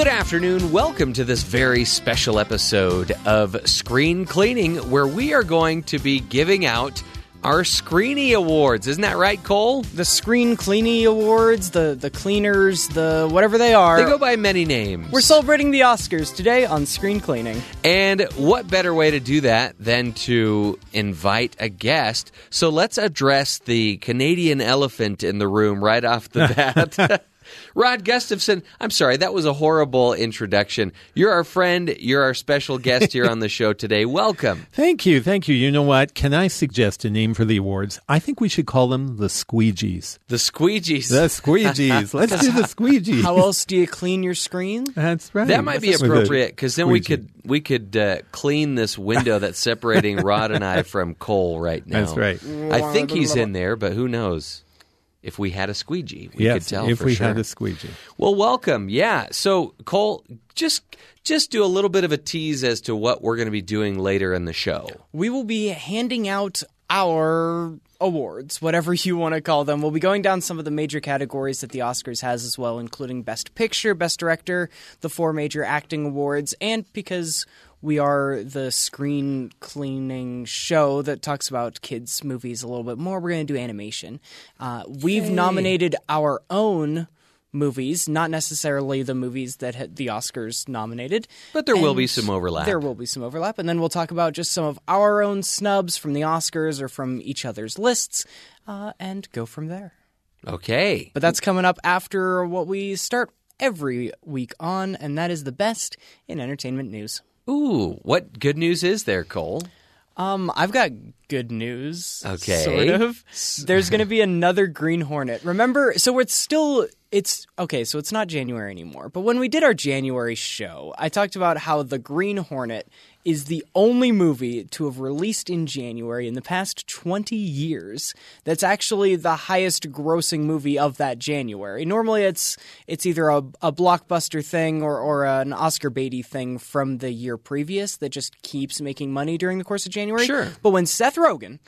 Good afternoon. Welcome to this very special episode of Screen Cleaning, where we are going to be giving out our Screeny Awards. Isn't that right, Cole? the Screen Cleany Awards, the the cleaners, the whatever they are. They go by many names. We're celebrating the Oscars today on Screen Cleaning. And what better way to do that than to invite a guest? So let's address the Canadian elephant in the room right off the bat. Rod Gustafson, I'm sorry, that was a horrible introduction. You're our friend, you're our special guest here on the show today. Welcome. Thank you, thank you. You know what? Can I suggest a name for the awards? I think we should call them the Squeegees. The Squeegees. The Squeegees. Let's do the Squeegees. How else do you clean your screen? That's right. That might be appropriate because then we could we could uh, clean this window that's separating Rod and I from Cole right now. That's right. I think he's in there, but who knows? If we had a squeegee, we yes, could tell if for we sure. had a squeegee. Well, welcome. Yeah. So, Cole, just just do a little bit of a tease as to what we're going to be doing later in the show. We will be handing out our awards, whatever you want to call them. We'll be going down some of the major categories that the Oscars has as well, including Best Picture, Best Director, the four major acting awards, and because we are the screen cleaning show that talks about kids' movies a little bit more, we're going to do animation. Uh, we've nominated our own movies, not necessarily the movies that had the Oscars nominated. But there will be some overlap. There will be some overlap, and then we'll talk about just some of our own snubs from the Oscars or from each other's lists, uh, and go from there. Okay. But that's coming up after what we start every week on, and that is the best in entertainment news. Ooh, what good news is there, Cole? Um, I've got good news. Okay. Sort of. There's going to be another Green Hornet. Remember, so it's still it's okay, so it's not January anymore. But when we did our January show, I talked about how the Green Hornet is the only movie to have released in January in the past 20 years that's actually the highest grossing movie of that January. Normally it's it's either a, a blockbuster thing or, or an Oscar baity thing from the year previous that just keeps making money during the course of January. Sure. But when Seth Rogen,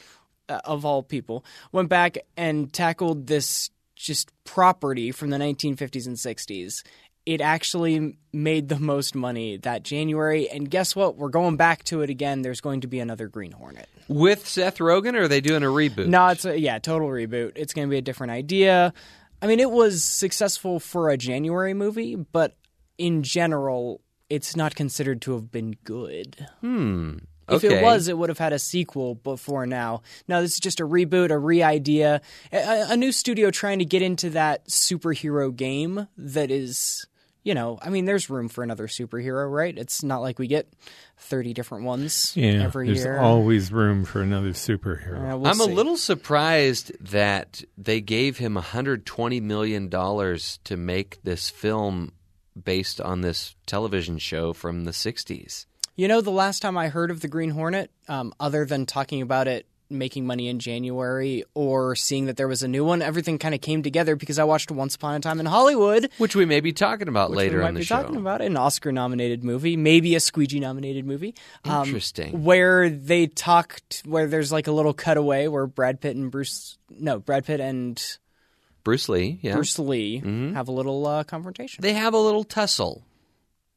uh, of all people, went back and tackled this just property from the 1950s and 60s, it actually made the most money that January. And guess what? We're going back to it again. There's going to be another Green Hornet. With Seth Rogen, or are they doing a reboot? No, it's a yeah, total reboot. It's going to be a different idea. I mean, it was successful for a January movie, but in general, it's not considered to have been good. Hmm. If Okay. it was, it would have had a sequel before now. Now this is just a reboot, a re-idea, a, a new studio trying to get into that superhero game that is, you know, I mean, there's room for another superhero, right? It's not like we get thirty different ones Yeah, every there's year. always room for another superhero. Uh, we'll I'm a little surprised that they gave him 120 million dollars to make this film based on this television show from the 60s. You know, the last time I heard of the Green Hornet, um, other than talking about it making money in January or seeing that there was a new one, everything kind of came together because I watched Once Upon a Time in Hollywood. Which we may be talking about later we might in the be show. talking about an Oscar-nominated movie, maybe a squeegee-nominated movie. um, Interesting. where they talked, where there's like a little cutaway where Brad Pitt and Bruce, no, Brad Pitt and Bruce Lee, yeah. Bruce Lee Mm-hmm. have a little uh, confrontation. They have a little tussle.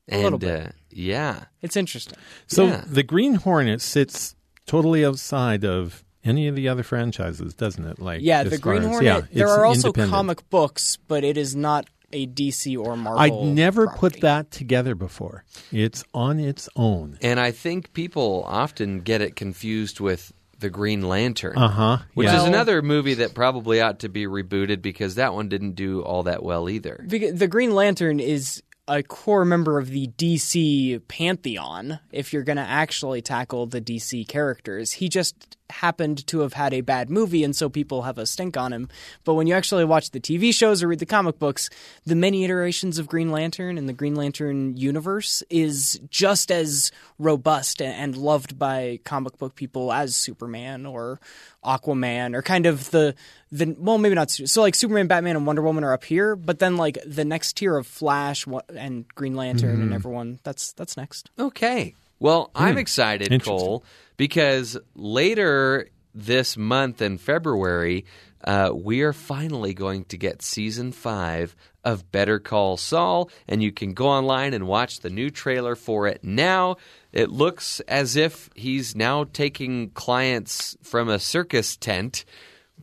And, little bit. Uh, yeah. it's interesting. So Yeah. the Green Hornet sits totally outside of any of the other franchises, doesn't it? Like Yeah, the far Green as- Hornet. yeah, there are also comic books, but it is not a DC or Marvel. I'd never property. put that together before. It's on its own. And I think people often get it confused with The Green Lantern. Uh huh. Which yeah. is another movie that probably ought to be rebooted because that one didn't do all that well either. The Green Lantern is a core member of the DC pantheon. If you're going to actually tackle the DC characters, he just happened to have had a bad movie, and so people have a stink on him. But when you actually watch the TV shows or read the comic books, the many iterations of Green Lantern and the Green Lantern universe is just as robust and loved by comic book people as Superman or Aquaman or kind of the the well maybe not so like Superman, Batman, and Wonder Woman are up here, but then like the next tier of Flash and Green Lantern and mm-hmm. everyone that's that's next. Okay. Well, I'm hmm. excited, Cole, because later this month in February, uh, we are finally going to get season five of Better Call Saul, and you can go online and watch the new trailer for it now. It looks as if he's now taking clients from a circus tent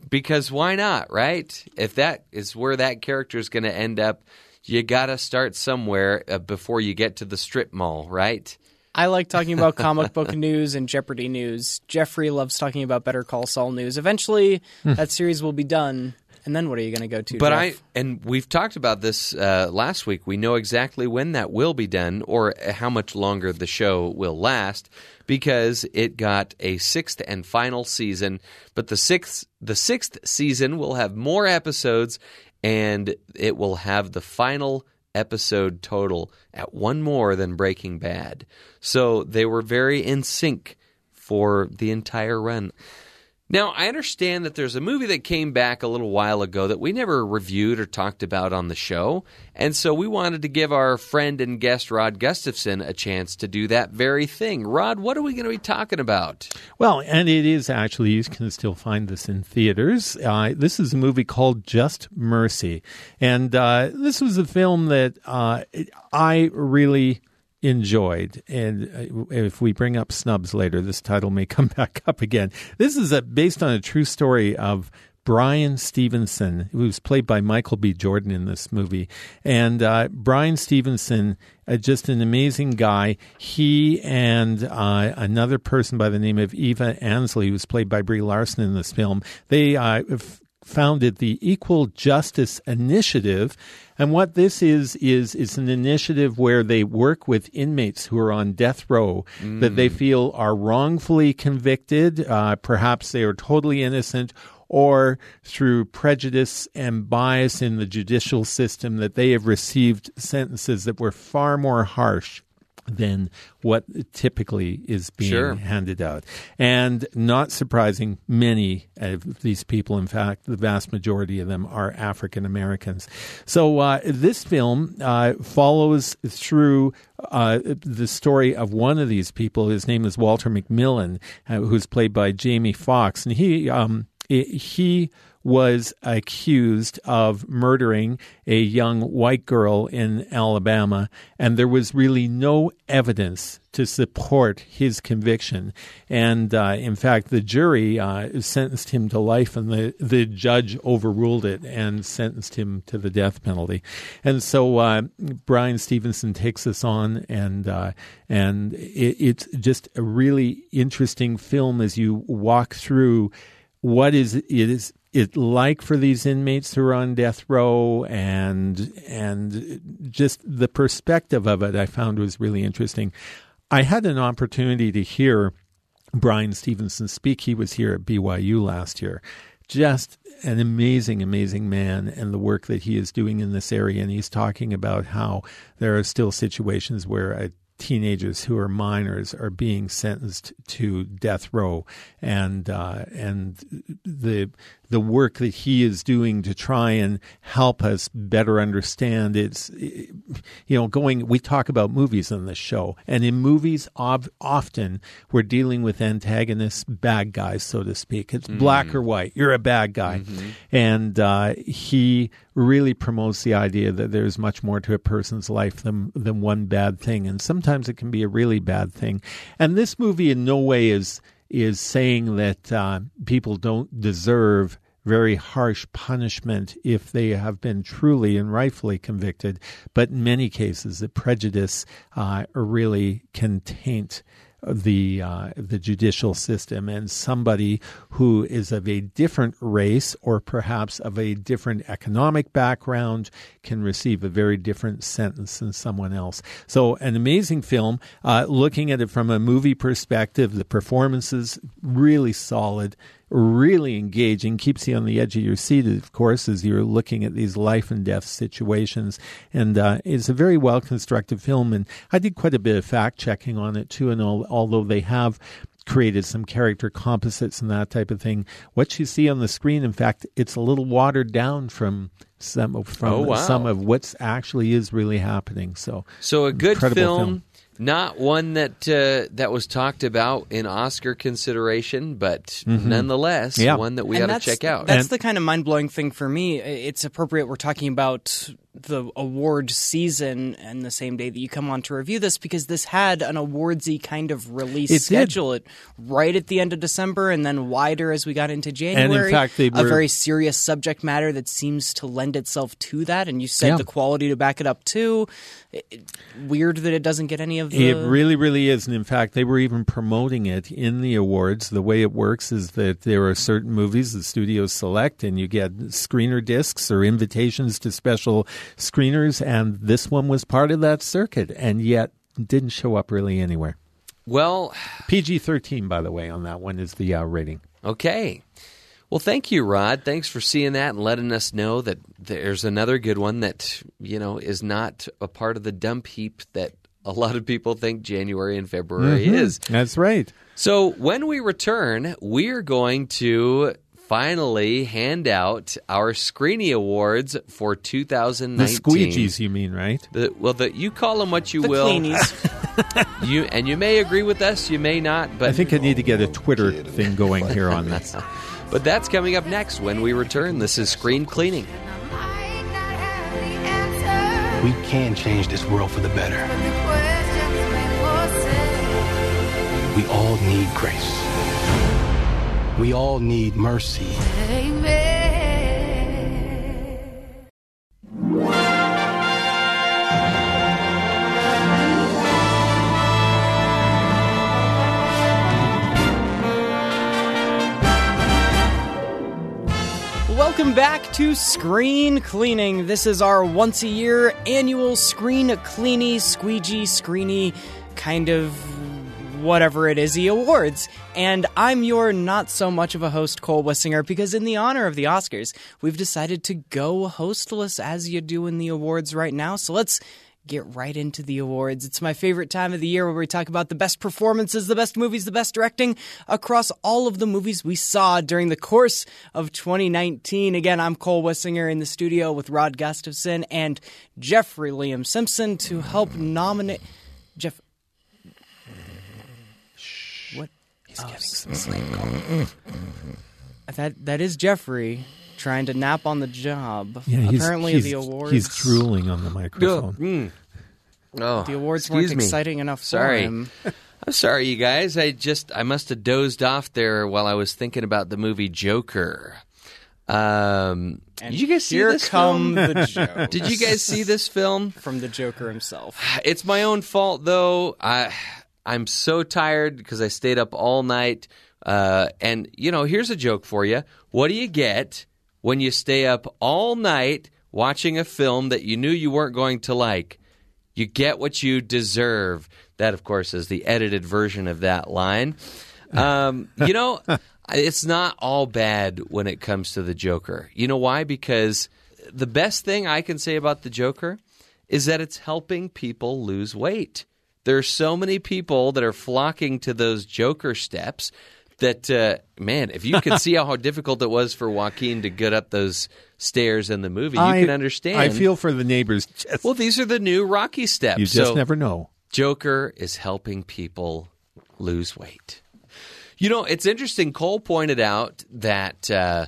because why not, right? If that is where that character is going to end up, you got to start somewhere uh, before you get to the strip mall, right? I like talking about comic book news and Jeopardy news. Jeffrey loves talking about Better Call Saul news. Eventually, that series will be done. And then what are you going to go to? But Jeff? I and we've talked about this uh, last week. We know exactly when that will be done, or how much longer the show will last, because it got a sixth and final season. But the sixth the sixth season will have more episodes, and it will have the final episode total at one more than Breaking Bad. So they were very in sync for the entire run. Now, I understand that there's a movie that came back a little while ago that we never reviewed or talked about on the show. And so we wanted to give our friend and guest Rod Gustafson a chance to do that very thing. Rod, what are we going to be talking about? Well, and it is actually, you can still find this in theaters. Uh, this is a movie called Just Mercy. And uh, this was a film that uh, I really enjoyed. And uh, if we bring up snubs later, this title may come back up again. This is a, based on a true story of Bryan Stevenson, who was played by Michael B. Jordan in this movie. And uh, Bryan Stevenson, uh, just an amazing guy. He and uh, another person by the name of Eva Ansley, who was played by Brie Larson in this film, they uh, founded the Equal Justice Initiative. And what this is is is an initiative where they work with inmates who are on death row that they feel are wrongfully convicted. Uh, perhaps they are totally innocent, or through prejudice and bias in the judicial system that they have received sentences that were far more harsh than what typically is being Sure. handed out. And not surprising, many of these people, in fact, the vast majority of them are African Americans. So uh, this film uh, follows through uh, the story of one of these people. His name is Walter McMillian, uh, who's played by Jamie Foxx, and he um, he was accused of murdering a young white girl in Alabama, and there was really no evidence to support his conviction. And uh, in fact, the jury uh, sentenced him to life, and the, the judge overruled it and sentenced him to the death penalty. And so uh, Bryan Stevenson takes us on, and uh, and it, it's just a really interesting film as you walk through what is it is it like for these inmates who are on death row and and just the perspective of it I found was really interesting. I had an opportunity to hear Bryan Stevenson speak. He was here at BYU last year. Just an amazing, amazing man and the work that he is doing in this area. And he's talking about how there are still situations where a teenagers who are minors are being sentenced to death row, and uh, and the the work that he is doing to try and help us better understand it's you know going we talk about movies on this show and in movies ob- often we're dealing with antagonists bad guys so to speak. It's black or white. You're a bad guy. And uh, he really promotes the idea that there's much more to a person's life than than one bad thing. And sometimes it can be a really bad thing. And this movie in no way is is saying that uh, people don't deserve very harsh punishment if they have been truly and rightfully convicted. But in many cases, the prejudice uh, really can taint the uh, the judicial system and somebody who is of a different race or perhaps of a different economic background can receive a very different sentence than someone else. So an amazing film. Uh, looking at it from a movie perspective, the performances really solid really engaging, keeps you on the edge of your seat, of course, as you're looking at these life and death situations. And uh, it's a very well constructed film. And I did quite a bit of fact checking on it too. And al- although they have created some character composites and that type of thing, what you see on the screen, in fact, it's a little watered down from some of, from Oh, wow. some of what's actually is really happening. So So a good film, film. Not one that uh, that was talked about in Oscar consideration, but nonetheless, Yeah. one that we And got to check out. That's And- the kind of mind blowing thing for me. It's appropriate we're talking about the award season and the same day that you come on to review this because this had an awardsy kind of release It did. schedule. It right at the end of December and then wider as we got into January. And in fact, they were, a very serious subject matter that seems to lend itself to that. And you said Yeah. the quality to back it up too. It- weird that it doesn't get any of the. It really, really is. And in fact, they were even promoting it in the awards. The way it works is that there are certain movies the studios select, and you get screener discs or invitations to special screeners. And this one was part of that circuit, and yet didn't show up really anywhere. well, PG 13, by the way, on that one is the uh, rating. Okay. Well, thank you, Rod. Thanks for seeing that and letting us know that there's another good one that, you know, is not a part of the dump heap that a lot of people think January and February is. That's right. So, when we return, we're going to finally hand out our Screeny Awards for 2019. The 2019. squeegees, you mean, right? The, well, the, you call them what you the will. cleanies. You and you may agree with us, you may not, but I think I need to get a Twitter thing going here on this. but that's coming up next when we return. This is Screen Cleaning. We can change this world for the better. We all need grace. We all need mercy. Welcome back to Screen Cleaning. This is our once a year annual screen cleany, squeegee, screeny kind of whatever it is, the awards. And I'm your not so much of a host, Cole Wissinger, because in the honor of the Oscars, we've decided to go hostless as you do in the awards right now. So let's get right into the awards. It's my favorite time of the year where we talk about the best performances, the best movies, the best directing across all of the movies we saw during the course of 2019. Again, I'm Cole Wissinger in the studio with Rod Gustafson and Jeffrey Liam Simpson to help nominate Jeff. What? He's getting some sleep. That that is Jeffrey trying to nap on the job. Yeah, he's, Apparently, he's, the awards He's drooling on the microphone. Mm. Oh, the awards weren't me. exciting enough for Sorry. him. I'm sorry, you guys. I just I must have dozed off there while I was thinking about the movie Joker. Um, And did you guys see here this come film? the jokes Did you guys see this film? from the Joker himself? It's my own fault, though. I I'm so tired because I stayed up all night. Uh, and you know, here's a joke for you. What do you get when you stay up all night watching a film that you knew you weren't going to like? You get what you deserve. That, of course, is the edited version of that line. Um, you know, it's not all bad when it comes to the Joker. You know why? Because the best thing I can say about the Joker is that it's helping people lose weight. There are so many people that are flocking to those Joker steps that, uh, man, if you could see how difficult it was for Joaquin to get up those stairs in the movie, you I, can understand. I feel for the neighbors. Just, well, these are the new Rocky steps. you just So- never know. Joker is helping people lose weight. You know, it's interesting. Cole pointed out that uh,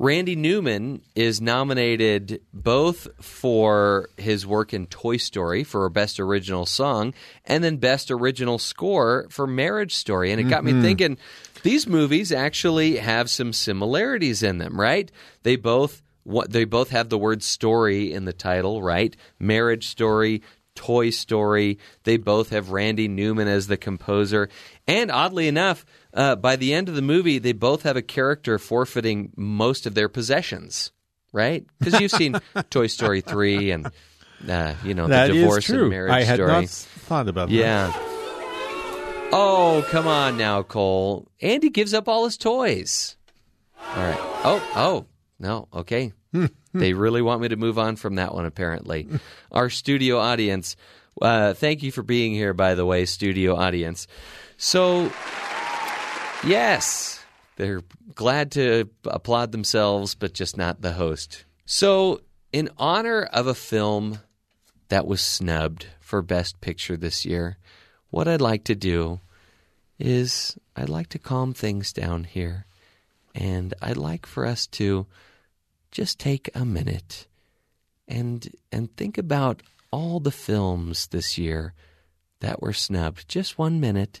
Randy Newman is nominated both for his work in Toy Story for Best Original Song and then Best Original Score for Marriage Story. And it got me mm-hmm. thinking these movies actually have some similarities in them, right? They both what they both have the word story in the title, right? Marriage Story, Toy Story. They both have Randy Newman as the composer. And oddly enough, uh, by the end of the movie, they both have a character forfeiting most of their possessions, right? Because you've seen Toy Story 3 and, uh, you know, That the divorce and marriage I had story. not thought about that. Yeah. Oh, come on now, Cole. Andy gives up all his toys. All right. Oh, oh, no. Okay. they really want me to move on from that one, apparently. Our studio audience, uh, thank you for being here, by the way, studio audience. So, yes, they're glad to applaud themselves, but just not the host. So, in honor of a film that was snubbed for Best Picture this year, what I'd like to do is I'd like to calm things down here. And I'd like for us to just take a minute and and think about all the films this year that were snubbed. Just one minute.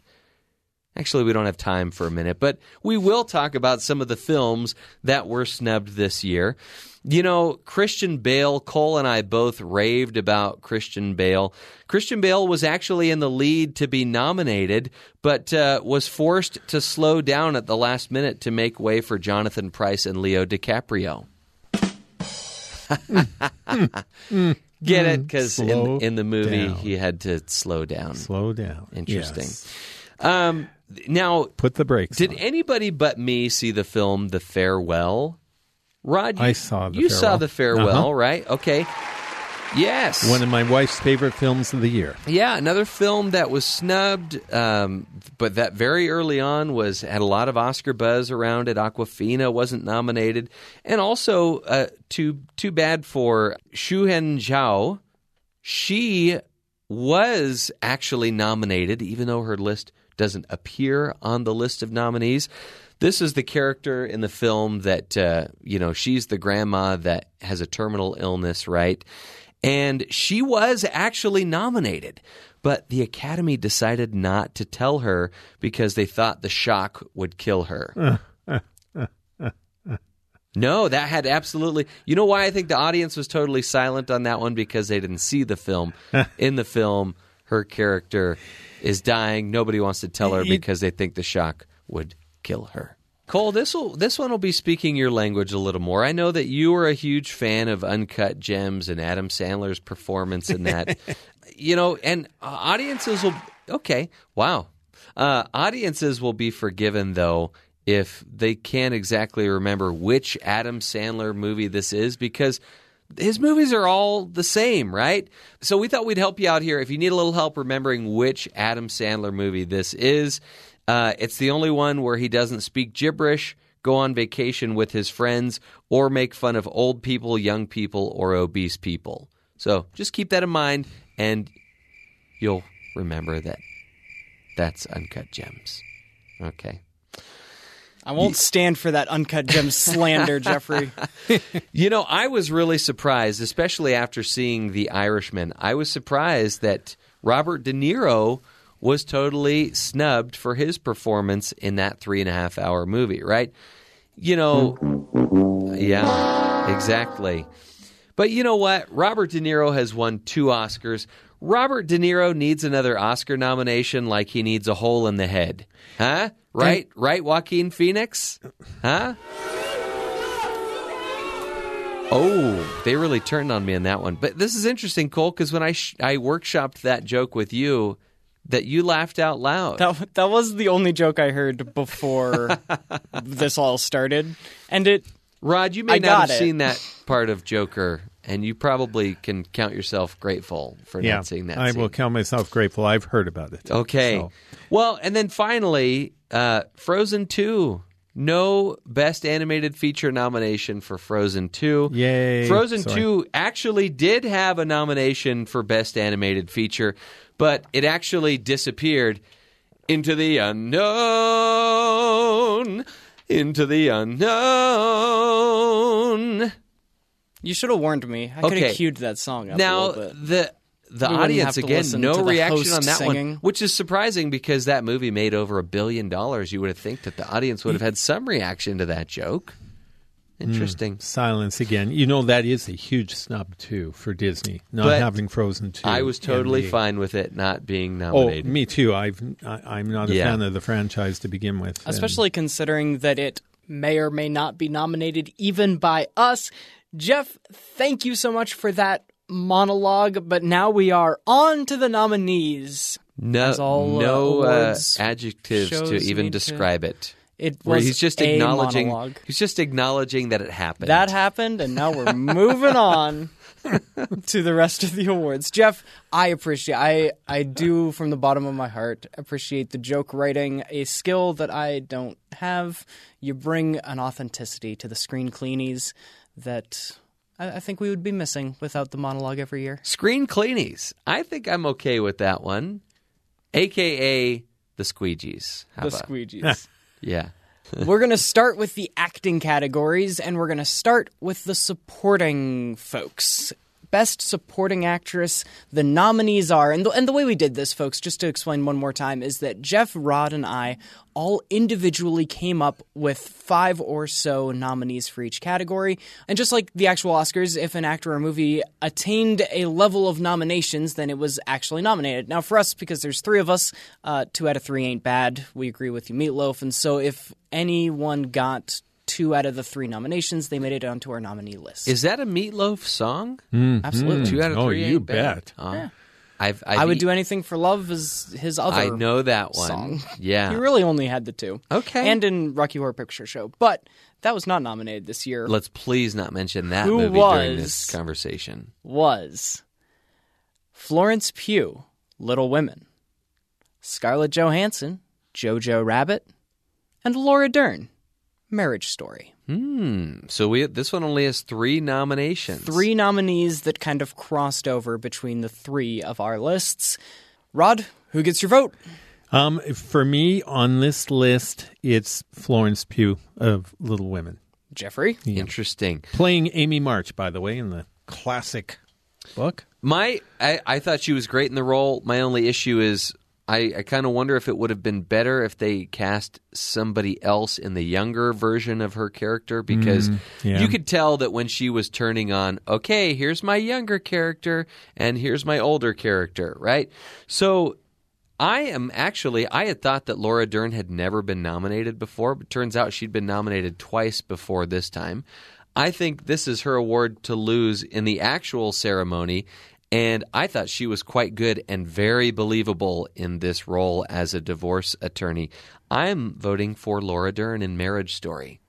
Actually, we don't have time for a minute, but we will talk about some of the films that were snubbed this year. You know, Christian Bale, Cole and I both raved about Christian Bale. Christian Bale was actually in the lead to be nominated, but uh, was forced to slow down at the last minute to make way for Jonathan Pryce and Leo DiCaprio. Get it? Because in, in the movie, down. he had to slow down. Slow down. Interesting. Yes. Um, now, Put the brakes did on. anybody but me see the film The Farewell? Rod, you, I saw The you saw Farewell. The Farewell, Uh-huh. right? Okay. Yes. One of my wife's favorite films of the year. yeah, another film that was snubbed, um, but that very early on was had a lot of Oscar buzz around it. Awkwafina wasn't nominated, and also uh, too too bad for Shuzhen Zhao. She was actually nominated, even though her list doesn't appear on the list of nominees. This is the character in the film that, uh, you know, she's the grandma that has a terminal illness, right? And she was actually nominated, but the Academy decided not to tell her because they thought the shock would kill her. No, that had absolutely. You know why I think the audience was totally silent on that one because they didn't see the film. In the film, her character is dying. Nobody wants to tell her because they think the shock would kill her. Cole, this will this one will be speaking your language a little more. I know that you are a huge fan of Uncut Gems and Adam Sandler's performance in that. you know, and uh, audiences will okay. Wow, uh, audiences will be forgiven though if they can't exactly remember which Adam Sandler movie this is because his movies are all the same, right? So we thought we'd help you out here. If you need a little help remembering which Adam Sandler movie this is, uh, it's the only one where he doesn't speak gibberish, go on vacation with his friends, or make fun of old people, young people, or obese people. So just keep that in mind, and you'll remember that that's Uncut Gems. Okay. I won't stand for that uncut gem slander, Jeffrey. You know, I was really surprised, especially after seeing The Irishman. I was surprised that Robert De Niro was totally snubbed for his performance in that three and a half hour movie, right? You know, yeah, exactly. But you know what? Robert De Niro has won two Oscars. Robert De Niro needs another Oscar nomination like he needs a hole in the head. Huh? Right? Right, Joaquin Phoenix? Huh? Oh, they really turned on me on that one. But this is interesting, Cole, because when I sh- I workshopped that joke with you, that you laughed out loud. That that was the only joke I heard before this all started, and it Rod, you may I not have it. seen that part of Joker, and you probably can count yourself grateful for Yeah, not seeing that. I scene. will count myself grateful. I've heard about it. Okay. So, Well, and then finally, uh, Frozen 2. No Best Animated Feature nomination for Frozen 2. Yay. Frozen Sorry. 2 actually did have a nomination for Best Animated Feature, but it actually disappeared into the unknown. Into the unknown. you should have warned me. I could Okay. have queued that song up a Now little bit. the the We audience again, no reaction on that singing. one, which is surprising because that movie made over a billion dollars. You would have think that the audience would have had some reaction to that joke. Hmm. Interesting. silence again. You know that is a huge snub too for Disney not But having Frozen two. I was totally the- fine with it not being nominated Oh, nominated. me too. I've I, I'm not a Yeah. fan of the franchise to begin with, and- especially considering that it may or may not be nominated even by us. Jeff, thank you so much for that monologue, but now we are on to the nominees. no, all, uh, no uh, adjectives to even need to- describe it. It Where was he's just a acknowledging. monologue. He's just acknowledging that it happened. That happened, and now we're moving on to the rest of the awards. Jeff, I appreciate I I do from the bottom of my heart appreciate the joke writing, a skill that I don't have. You bring an authenticity to the screen cleanies that I, I think we would be missing without the monologue every year. Screen cleanies. I think I'm okay with that one. aka the squeegees. How the about? squeegees. Yeah. we're going to start with the acting categories, and we're going to start with the supporting folks. Best Supporting Actress, the nominees are, and the, and the way we did this, folks, just to explain one more time, is that Jeff, Rod, and I all individually came up with five or so nominees for each category. And just like the actual Oscars, if an actor or movie attained a level of nominations, then it was actually nominated. Now, for us, because there's three of us, uh, two out of three ain't bad. We agree with you, Meatloaf. And so if anyone got two out of the three nominations, they made it onto our nominee list. Is that a Meatloaf song? Absolutely. Two out of Oh, three. you bet. Uh, I've, I've I would eat- do anything for love is his other. I know that one. song. Yeah. He really only had the two. Okay. And in Rocky Horror Picture Show, but that was not nominated this year. Let's please not mention that Who movie during this conversation. was Florence Pugh, Little Women, Scarlett Johansson, Jojo Rabbit, and Laura Dern, Marriage Story. Hmm. So we this one only has three nominations. Three nominees that kind of crossed over between the three of our lists. Rod, who gets your vote? Um, for me on this list, it's Florence Pugh of Little Women, Jeffrey. Interesting. playing Amy March, by the way, in the classic book. My, I, I thought she was great in the role. My only issue is I, I kind of wonder if it would have been better if they cast somebody else in the younger version of her character because mm, yeah. you could tell that when she was turning on, okay, here's my younger character and here's my older character, right? So I am actually, I had thought that Laura Dern had never been nominated before, but turns out she'd been nominated twice before this time. I think this is her award to lose in the actual ceremony, and I thought she was quite good and very believable in this role as a divorce attorney. I'm voting for Laura Dern in Marriage Story.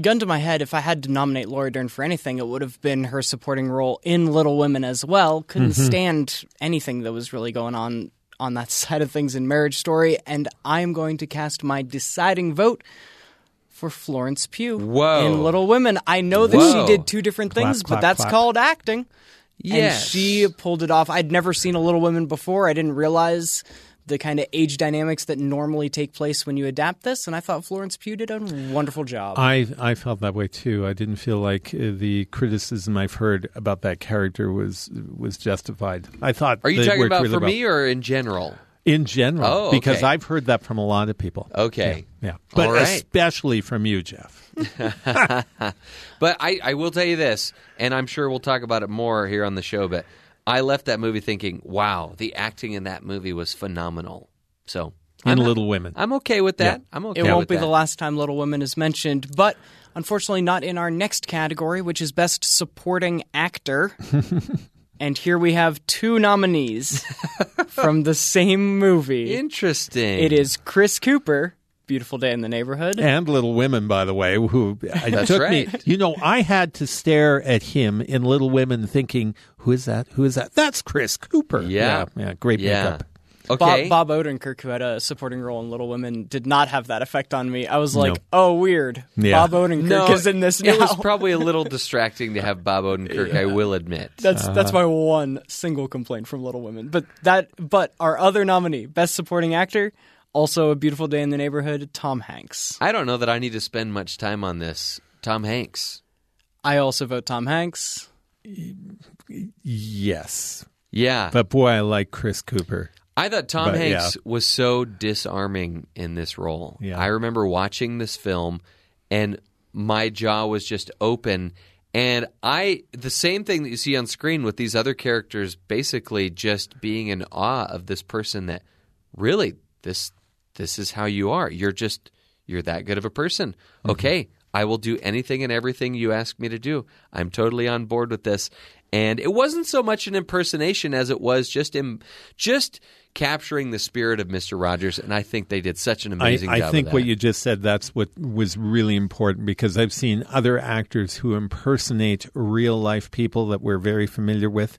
gun to my head, if I had to nominate Laura Dern for anything, it would have been her supporting role in Little Women as well. Couldn't mm-hmm. stand anything that was really going on on that side of things in Marriage Story, and I am going to cast my deciding vote for Florence Pugh Whoa. in Little Women. I know that Whoa. she did two different Clap, things, clap, but that's clap. called acting. Yes. And she pulled it off. I'd never seen a Little Women before. I didn't realize the kind of age dynamics that normally take place when you adapt this, and I thought Florence Pugh did a wonderful job. I I felt that way too. I didn't feel like uh, the criticism I've heard about that character was was justified. I thought. Are you talking about really for well. me or in general? In general? Oh, because. I've heard that from a lot of people. Okay. Yeah, yeah. but All right. especially from you, Jeff. But I, I will tell you this, and I'm sure we'll talk about it more here on the show, but I left that movie thinking, wow, the acting in that movie was phenomenal. So and I'm, Little Women. I'm okay with that. I'm okay It won't with be that. the last time Little Women is mentioned, but unfortunately not in our next category, which is Best Supporting Actor. and here we have two nominees from the same movie. Interesting. It is Chris Cooper, Beautiful Day in the Neighborhood. and Little Women, by the way, who it That's took right. me. You know, I had to stare at him in Little Women, thinking, "Who is that? Who is that? That's Chris Cooper." Yeah. yeah, yeah, great Yeah. makeup. Okay. Bob, Bob Odenkirk, who had a supporting role in Little Women, did not have that effect on me. I was like, No. oh, weird. Yeah. Bob Odenkirk no, is in this now. It was probably a little distracting to have Bob Odenkirk, I will admit. That's Uh-huh. that's my one single complaint from Little Women. But that but our other nominee, Best Supporting Actor, also a beautiful day in the neighborhood, Tom Hanks. I don't know that I need to spend much time on this. Tom Hanks. I also vote Tom Hanks. Yes, Yeah. but boy, I like Chris Cooper. I thought Tom But, Hanks yeah. was so disarming in this role. Yeah. I remember watching this film and my jaw was just open and I the same thing that you see on screen with these other characters basically just being in awe of this person that really this this is how you are. You're just you're that good of a person. Mm-hmm. Okay, I will do anything and everything you ask me to do. I'm totally on board with this. And it wasn't so much an impersonation as it was just Im- just capturing the spirit of Mr. Rogers, and I think they did such an amazing I job. I think what you just said that's what was really important because I've seen other actors who impersonate real life people that we're very familiar with,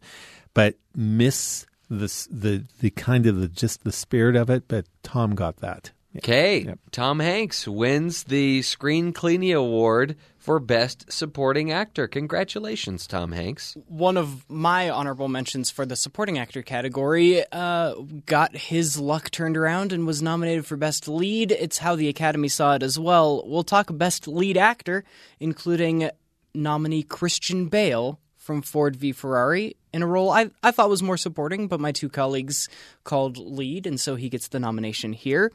but miss the the the kind of the just the spirit of it. But Tom got that. Okay, Yep. Tom Hanks wins the Screen Cleanie Award for Best Supporting Actor. Congratulations, Tom Hanks. One of my honorable mentions for the supporting actor category uh, got his luck turned around and was nominated for Best Lead. It's how the Academy saw it as well. We'll talk Best Lead Actor, including nominee Christian Bale from Ford v Ferrari in a role I, I thought was more supporting, but my two colleagues called lead, and so he gets the nomination here.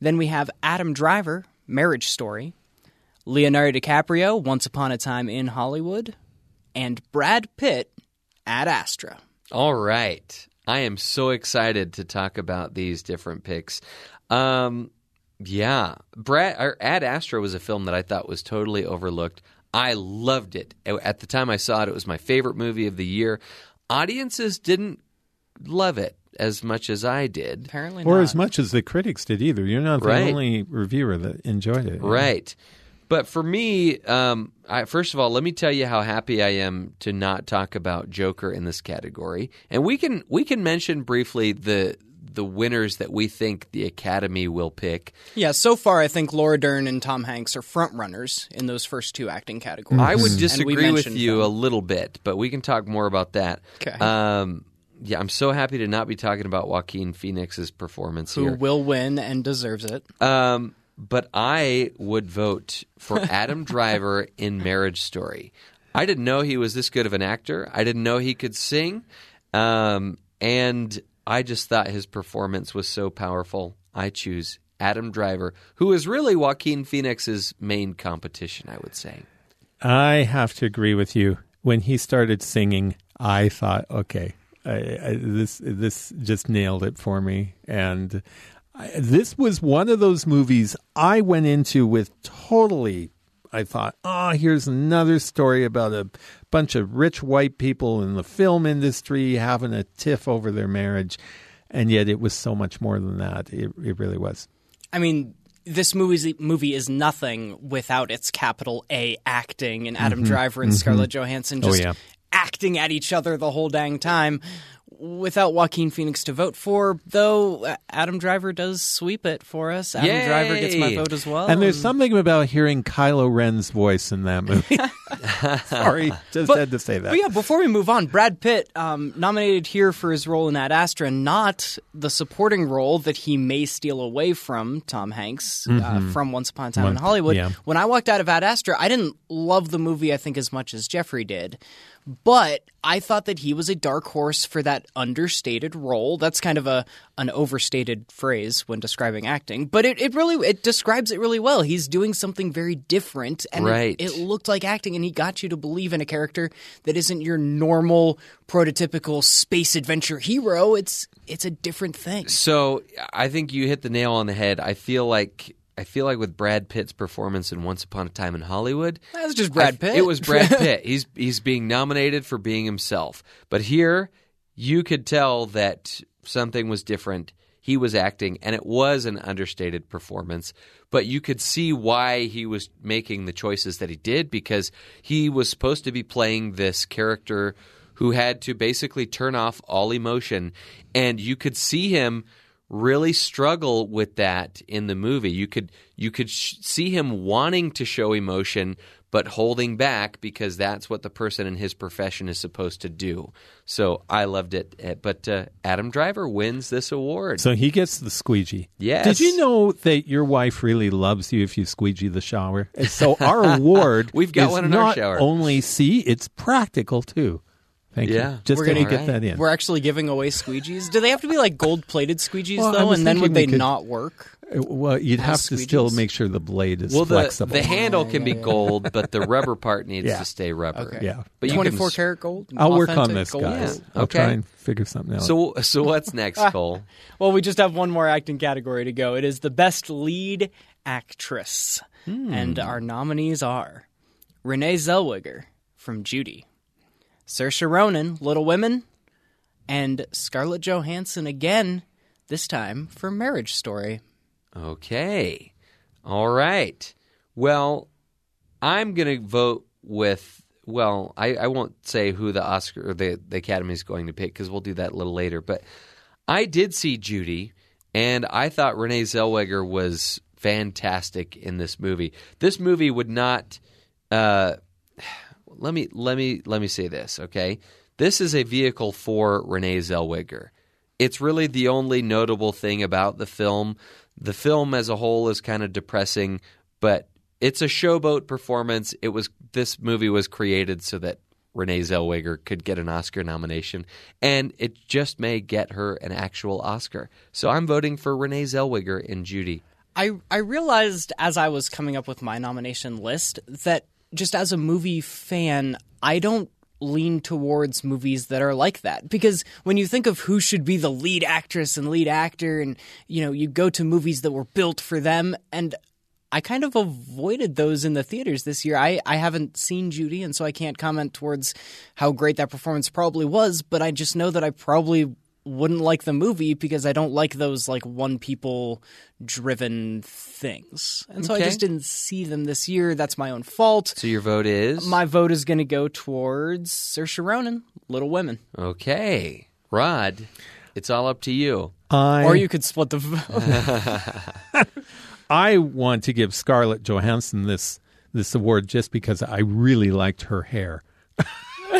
Then we have Adam Driver, Marriage Story, Leonardo DiCaprio, Once Upon a Time in Hollywood, and Brad Pitt, Ad Astra. All right. I am so excited to talk about these different picks. Um, yeah, Brad or Ad Astra was a film that I thought was totally overlooked. I loved it. At the time I saw it, it was my favorite movie of the year. Audiences didn't love it as much as I did. Apparently or not. as much as the critics did either. You're not the Right. only reviewer that enjoyed it. Right. But for me, um, I, first of all, let me tell you how happy I am to not talk about Joker in this category, and we can we can mention briefly the the winners that we think the Academy will pick. Yeah, so far I think Laura Dern and Tom Hanks are front runners in those first two acting categories. I would disagree with you them. a little bit, but we can talk more about that. Okay. Um, yeah, I'm so happy to not be talking about Joaquin Phoenix's performance who here. will win and deserves it. Um, but I would vote for Adam Driver in Marriage Story. I didn't know he was this good of an actor. I didn't know he could sing. Um, and I just thought his performance was so powerful. I choose Adam Driver, who is really Joaquin Phoenix's main competition, I would say. I have to agree with you. When he started singing, I thought, okay, I, I, this this just nailed it for me. And this was one of those movies I went into with totally. I thought, oh, here's another story about a bunch of rich white people in the film industry having a tiff over their marriage, and yet it was so much more than that. It, it really was. I mean, this movie movie is nothing without its capital A acting and Adam mm-hmm. Driver and mm-hmm. Scarlett Johansson oh, just yeah. acting at each other the whole dang time. Without Joaquin Phoenix to vote for, though, uh, Adam Driver does sweep it for us. Adam Yay! Driver gets my vote as well. And there's something about hearing Kylo Ren's voice in that movie. Sorry, just had to say that. But yeah, before we move on, Brad Pitt um, nominated here for his role in Ad Astra, not the supporting role that he may steal away from Tom Hanks uh, from Once Upon a Time in Hollywood. yeah. When I walked out of Ad Astra, I didn't love the movie, I think, as much as Jeffrey did. But I thought that he was a dark horse for that understated role. That's kind of a an overstated phrase when describing acting, but it, it really it describes it really well. He's doing something very different, and it- it looked like acting and he got you to believe in a character that isn't your normal prototypical space adventure hero it's it's a different thing So I think you hit the nail on the head. I feel like I feel like with Brad Pitt's performance in Once Upon a Time in Hollywood, That's just Brad I- Pitt. It was Brad Pitt. he's he's being nominated for being himself. But here you could tell that something was different. He was acting and it was an understated performance, but you could see why he was making the choices that he did because he was supposed to be playing this character who had to basically turn off all emotion and you could see him really struggle with that in the movie. You could you could sh- see him wanting to show emotion but holding back because that's what the person in his profession is supposed to do. So I loved it. Eh, But uh, Adam Driver wins this award. So he gets the squeegee. Yes. Did you know that your wife really loves you if you squeegee the shower? So our award We've got one in our not shower. only see, it's practical too. Thank Yeah. you. Just We're gonna- get that in. we're actually giving away squeegees do they have to be like gold plated squeegees Well, though and then would they could- not work Uh, Well, you'd have As to still make sure the blade is well, the, flexible. the handle can be gold, but the rubber part needs Yeah. to stay rubber. Okay. Yeah. But you can 24 s- karat gold I'll work on this, gold? guys. Yeah. I'll Okay. try and figure something out. So, so what's next, Cole? Well, we just have one more acting category to go. It is the best lead actress. And our nominees are Renee Zellweger from Judy, Saoirse Ronan, Little Women, and Scarlett Johansson again, this time for Marriage Story. Okay. All right. Well, I'm going to vote with. Well, I, I won't say who the Oscar or the, the Academy is going to pick because we'll do that a little later. But I did see Judy, and I thought Renee Zellweger was fantastic in this movie. This movie would not uh, let me let me let me say this, okay? This is a vehicle for Renee Zellweger. It's really the only notable thing about the film. The film as a whole is kind of depressing, but it's a showboat performance. It was this movie was created so that Renee Zellweger could get an Oscar nomination, and it just may get her an actual Oscar. So I'm voting for Renee Zellweger in Judy. I I realized as I was coming up with my nomination list that just as a movie fan, I don't lean towards movies that are like that because when you think of who should be the lead actress and lead actor and you know you go to movies that were built for them and I kind of avoided those in the theaters this year. I, I haven't seen Judy, and so I can't comment towards how great that performance probably was, but I just know that I probably wouldn't like the movie because I don't like those like one people driven things. And so Okay. I just didn't see them this year. That's my own fault. So your vote is My vote is going to go towards Saoirse Ronan, Little Women. okay. Rod, it's all up to you. I Or you could split the vote. I want to give Scarlett Johansson this this award just because I really liked her hair.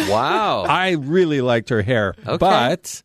Wow. I really liked her hair, Okay. but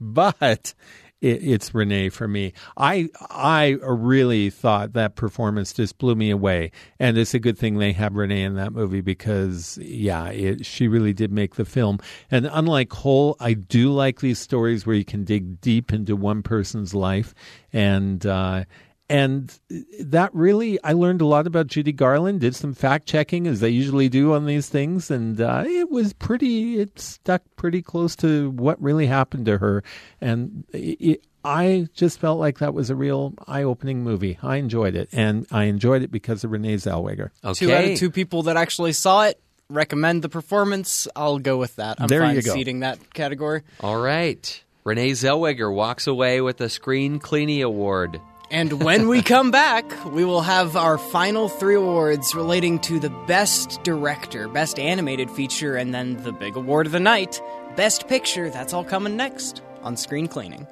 but it, it's Renee for me. I I really thought that performance just blew me away, and it's a good thing they have Renee in that movie because yeah, it, she really did make the film. And unlike Cole, I do like these stories where you can dig deep into one person's life and. Uh, and that really, I learned a lot about Judy Garland. Did some fact checking, as they usually do on these things, and uh, it was pretty. It stuck pretty close to what really happened to her, and it, I just felt like that was a real eye-opening movie. I enjoyed it, and I enjoyed it because of Renee Zellweger. Okay. two out of two people that actually saw it recommend the performance. I'll go with that. I'm There fine you go. seating that category. All right. Renee Zellweger walks away with the Screen Cleanie Award. And when we come back, we will have our final three awards relating to the Best Director, Best Animated Feature, and then the big award of the night, Best Picture. That's all coming next on Screen Cleaning.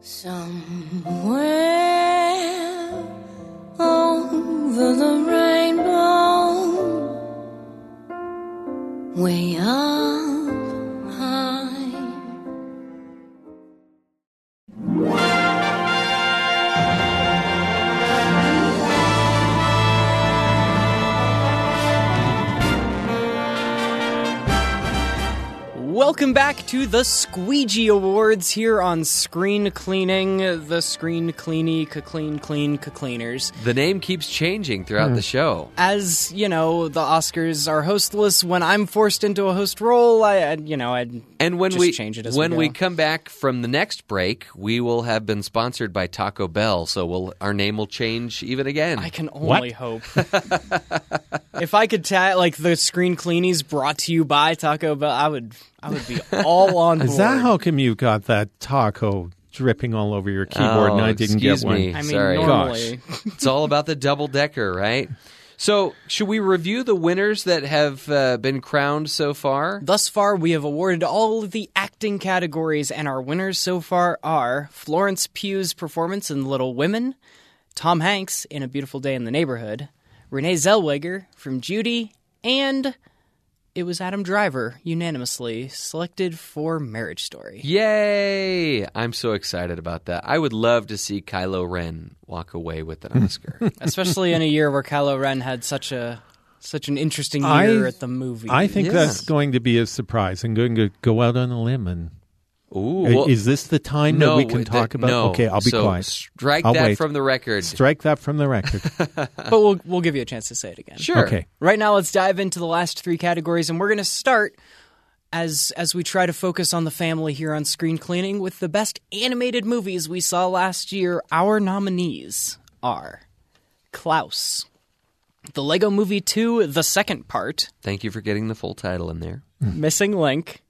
Somewhere over the rainbow, way up high. Welcome back to the Squeegee Awards here on Screen Cleaning, the Screen Cleany, Clean Clean Cleaners. The name keeps changing throughout the hmm. show. As you know, the Oscars are hostless. When I'm forced into a host role, I, I you know, I And when just we change it as when we, we come back from the next break, we will have been sponsored by Taco Bell, so we'll our name will change even again. I can only hope. if I could tag like the screen cleanies brought to you by Taco Bell, I would I would be all on board. Is that how come you got that taco dripping all over your keyboard and Oh, I didn't excuse get one? me. I mean, Sorry. normally. it's all about the double decker, right? So, should we review the winners that have uh, been crowned so far? Thus far, we have awarded all of the acting categories, and our winners so far are Florence Pugh's performance in Little Women, Tom Hanks in A Beautiful Day in the Neighborhood, Renee Zellweger from Judy, and it was Adam Driver unanimously selected for Marriage Story. Yay! I'm so excited about that. I would love to see Kylo Ren walk away with an Oscar. especially in a year where Kylo Ren had such a such an interesting I- year at the movie. I think Yes. that's going to be a surprise. I'm going to go out on a limb and Ooh, well, is this the time no, that we can that- talk about? no. Okay, I'll be So quiet. Strike I'll that wait. from the record. Strike that from the record. but we'll we'll give you a chance to say it again. Sure. Okay. Right now, let's dive into the last three categories, and we're going to start as as we try to focus on the family here on Screen Cleaning with the best animated movies we saw last year. Our nominees are Klaus, the Lego Movie 2, the second part, Thank you for getting the full title in there. Missing Link,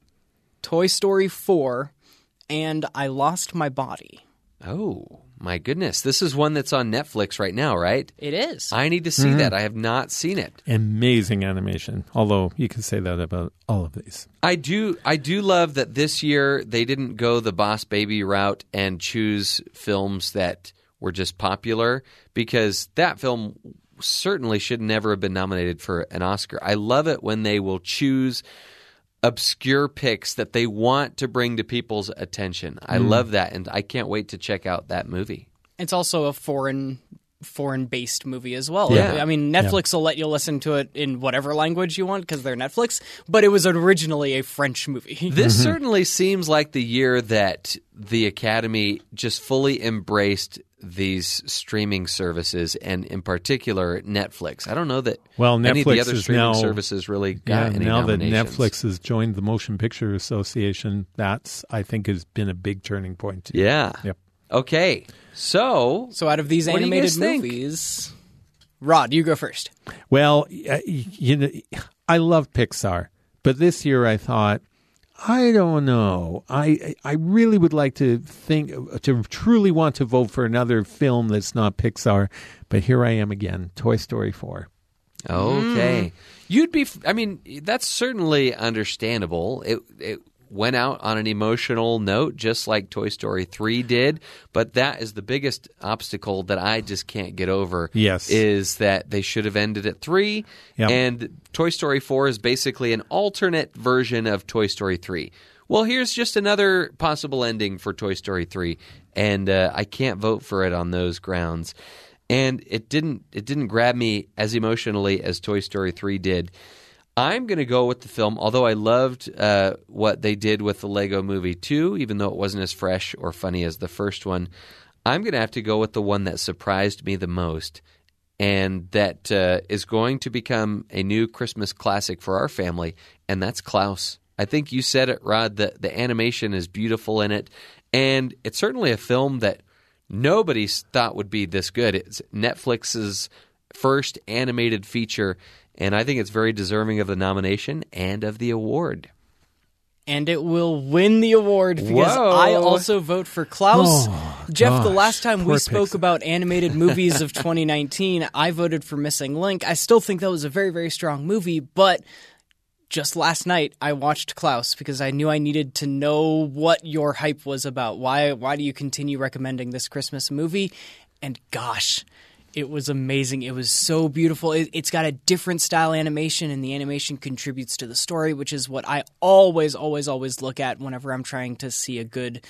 Toy Story 4, and I Lost My Body. Oh, my goodness. This is one that's on Netflix right now, right? It is. I need to see mm-hmm. that. I have not seen it. Amazing animation. Although you can say that about all of these. I do I do love that this year they didn't go the boss baby route and choose films that were just popular because that film certainly should never have been nominated for an Oscar. I love it when they will choose obscure picks that they want to bring to people's attention. I mm. love that, and I can't wait to check out that movie. It's also a foreign foreign based movie as well. Yeah. I mean, Netflix will let you listen to it in whatever language you want because they're Netflix, but it was originally a French movie. This mm-hmm. certainly seems like the year that the Academy just fully embraced these streaming services, and in particular Netflix. I don't know that Well, any of the Netflix other streaming now- services really Yeah, got any now that. Netflix has joined the Motion Picture Association, that's I think has been a big turning point. Too. Yeah. Yep. Okay. So So out of these What do you animated guys think? movies, Rod, you go first. Well, you know, I love Pixar, but this year I thought, I don't know. I I really would like to think to truly want to vote for another film that's not Pixar, but here I am again, Toy Story four. Okay. Hmm. You'd be I mean, that's certainly understandable. It it went out on an emotional note just like Toy Story 3 did, but that is the biggest obstacle that I just can't get over. Yes. Is that they should have ended at 3 Yep. and Toy Story 4 is basically an alternate version of Toy Story 3. Well, here's just another possible ending for Toy Story 3 and uh, I can't vote for it on those grounds and it didn't it didn't grab me as emotionally as Toy Story 3 did. I'm going to go with the film, although I loved uh, what they did with the Lego Movie 2, even though it wasn't as fresh or funny as the first one. I'm going to have to go with the one that surprised me the most and that uh, is going to become a new Christmas classic for our family, and that's Klaus. I think you said it, Rod. that the animation is beautiful in it, and it's certainly a film that nobody thought would be this good. It's Netflix's first animated feature, and I think it's very deserving of the nomination and of the award. And it will win the award because Whoa. I also vote for Klaus. Oh, Jeff, the last time we spoke Pixar. about animated movies of 2019, I voted for Missing Link. I still think that was a very, very strong movie, but just last night I watched Klaus because I knew I needed to know what your hype was about. Why why do you continue recommending this Christmas movie? And gosh, it was amazing. It was so beautiful. It, it's got a different style animation, and the animation contributes to the story, which is what I always, always, always look at whenever I'm trying to see a good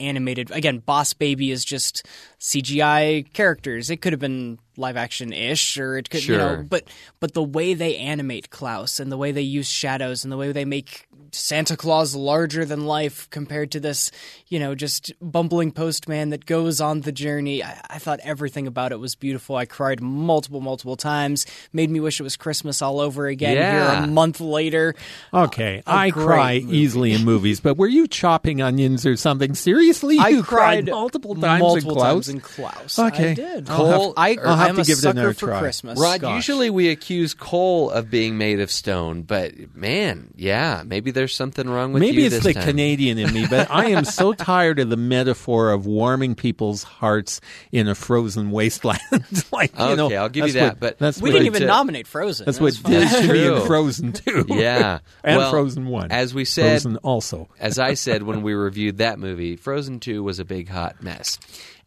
animated. Again, Boss Baby is just CGI characters. It could have been live action ish, or it could, you know, but but the way they animate Klaus and the way they use shadows and the way they make Santa Claus larger than life compared to this, you know, just bumbling postman that goes on the journey. I, I thought everything about it was beautiful. I cried multiple, multiple times. Made me wish it was Christmas all over again Yeah. here a month later. Okay, I cry movie. easily in movies, but were you chopping onions or something? Seriously, I you cried multiple times multiple in Klaus? times in Klaus. Okay. I did. I'll have- I, I'll have I'm to a give it sucker another for try. Christmas. Rod, Gosh. usually we accuse Cole of being made of stone, but man, yeah, maybe there's something wrong with Maybe you it's this the time. Canadian in me, but I am so tired of the metaphor of warming people's hearts in a frozen wasteland. like, you Okay, know, I'll give you that, what- but- that's we didn't even uh, nominate Frozen. That's That was what fun. did to me. Frozen too. Yeah, and Well, Frozen One. As we said, Frozen also. as I said when we reviewed that movie, Frozen 2 was a big hot mess.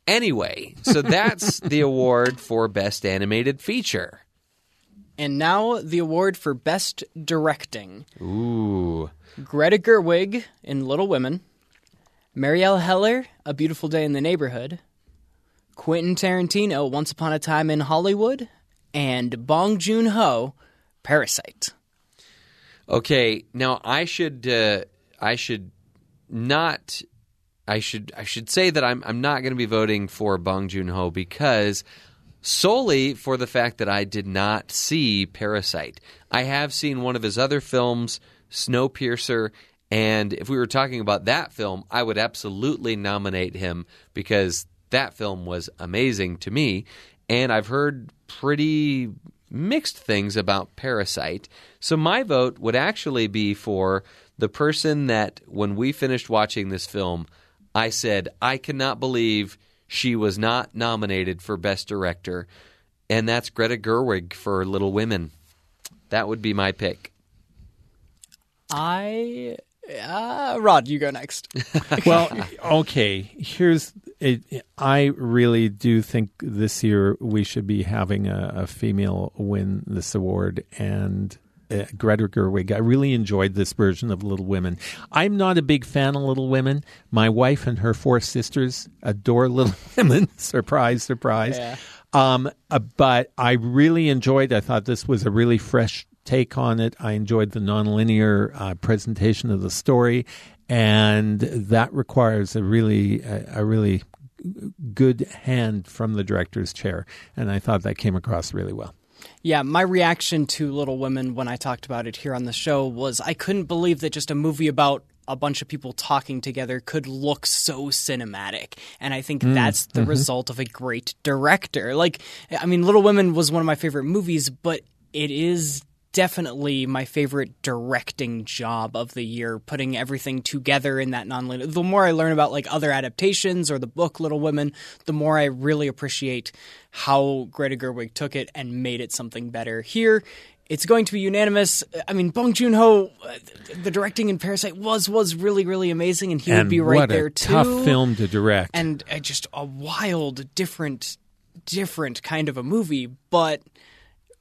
Anyway, so that's the award for Best Animated Feature. And now the award for Best Directing. Ooh. Greta Gerwig in Little Women, Marielle Heller, A Beautiful Day in the Neighborhood, Quentin Tarantino, Once Upon a Time in Hollywood, and Bong Joon Ho, Parasite. Okay, now I should uh, I should not I should I should say that I'm I'm not going to be voting for Bong Joon Ho because solely for the fact that I did not see Parasite. I have seen one of his other films, Snowpiercer, and if we were talking about that film, I would absolutely nominate him because that film was amazing to me, and I've heard pretty mixed things about Parasite. So my vote would actually be for the person that when we finished watching this film, I said, I cannot believe she was not nominated for Best Director, and that's Greta Gerwig for Little Women. That would be my pick. I. Uh, Rod, you go next. well, okay. Here's it, I really do think this year we should be having a, a female win this award and. Uh, Greta Gerwig. I really enjoyed this version of Little Women. I'm not a big fan of Little Women. My wife and her four sisters adore Little Women. surprise, surprise. Yeah. Um, uh, but I really enjoyed. I thought this was a really fresh take on it. I enjoyed the nonlinear uh, presentation of the story, and that requires a really, a, a really good hand from the director's chair. And I thought that came across really well. Yeah, my reaction to Little Women when I talked about it here on the show was I couldn't believe that just a movie about a bunch of people talking together could look so cinematic. And I think hmm, that's the mm-hmm. result of a great director. Like, I mean, Little Women was one of my favorite movies, but it is definitely my favorite directing job of the year, putting everything together in that nonlinear. The more I learn about like other adaptations or the book Little Women, the more I really appreciate how Greta Gerwig took it and made it something better. Here, it's going to be unanimous. I mean, Bong Joon Ho, the directing in Parasite was was really really amazing, and he and would be right there too. tough film to direct. and uh, just a wild, different, different kind of a movie. But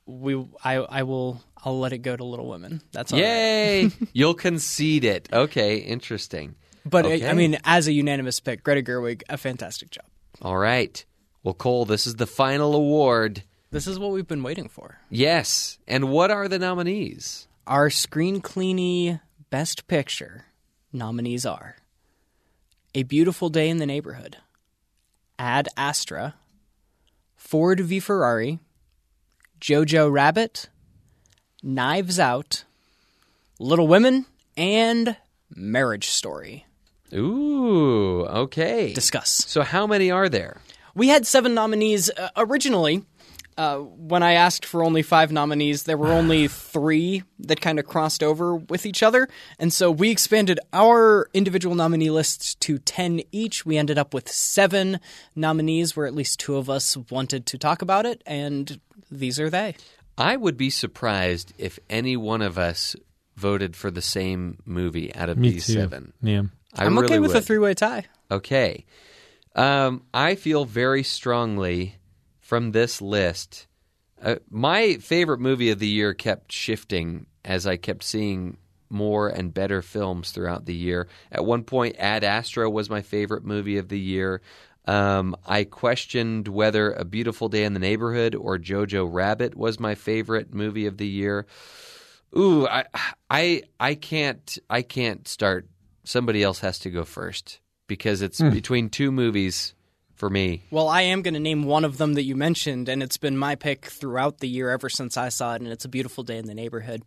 we, I, I will, I'll let it go to Little Women. That's all right. Yay! You'll concede it. Okay, interesting. But Okay. I, I mean, as a unanimous pick, Greta Gerwig, a fantastic job. All right. Well, Cole, this is the final award. This is what we've been waiting for. Yes. And what are the nominees? Our Screen Cleany Best Picture nominees are A Beautiful Day in the Neighborhood, Ad Astra, Ford v Ferrari, Jojo Rabbit, Knives Out, Little Women, and Marriage Story. Ooh, okay. Discuss. So, how many are there? We had seven nominees uh, originally. Uh, when I asked for only five nominees, there were only three that kind of crossed over with each other. And so we expanded our individual nominee lists to 10 each. We ended up with seven nominees where at least two of us wanted to talk about it. And these are they. I would be surprised if any one of us voted for the same movie out of Me these too. seven. Yeah. I I'm really okay with a three way tie. Okay. Um, I feel very strongly from this list. Uh, my favorite movie of the year kept shifting as I kept seeing more and better films throughout the year. At one point, Ad Astra was my favorite movie of the year. Um, I questioned whether A Beautiful Day in the Neighborhood or Jojo Rabbit was my favorite movie of the year. Ooh, I, I, I can't, I can't start. Somebody else has to go first because it's between two movies for me. Well, I am going to name one of them that you mentioned, and it's been my pick throughout the year ever since I saw it, and it's a beautiful day in the neighborhood.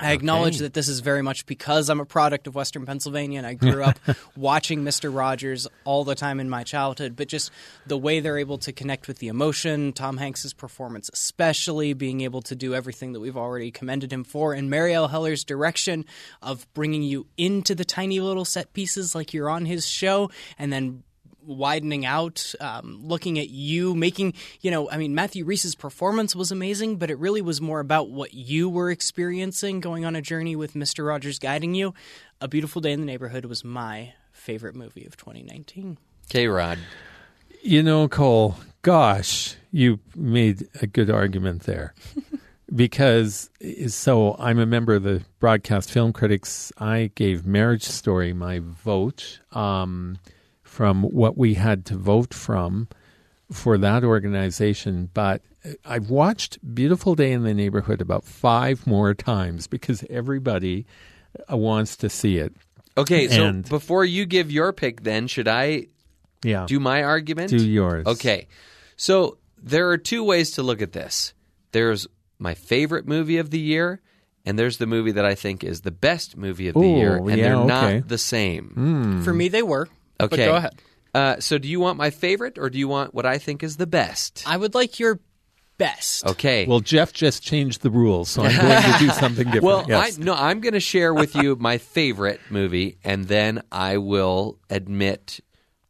I acknowledge that this is very much because I'm a product of Western Pennsylvania and I grew up watching Mr. Rogers all the time in my childhood, but just the way they're able to connect with the emotion, Tom Hanks's performance especially, being able to do everything that we've already commended him for, and Marielle Heller's direction of bringing you into the tiny little set pieces like you're on his show and then widening out, um, looking at you, making, you know, I mean, Matthew Rhys's performance was amazing, but it really was more about what you were experiencing going on a journey with Mr. Rogers guiding you. A Beautiful Day in the Neighborhood was my favorite movie of 2019. K Rod. You know, Cole, gosh, you made a good argument there. because, so I'm a member of the Broadcast Film Critics. I gave Marriage Story my vote um, from what we had to vote from for that organization. But I've watched Beautiful Day in the Neighborhood about five more times because everybody uh, wants to see it. Okay, so And- before you give your pick, then should I Yeah. do my argument? Do yours. Okay, so there are two ways to look at this. There's my favorite movie of the year, and there's the movie that I think is the best movie of the Ooh, year, and yeah, they're okay. not the same. For me, they were. But Okay, go ahead. Uh, so, do you want my favorite, or do you want what I think is the best? I would like your best. Okay. Well, Jeff just changed the rules, so I'm going to do something different. Well, yes. I, no, I'm going to share with you my favorite movie, and then I will admit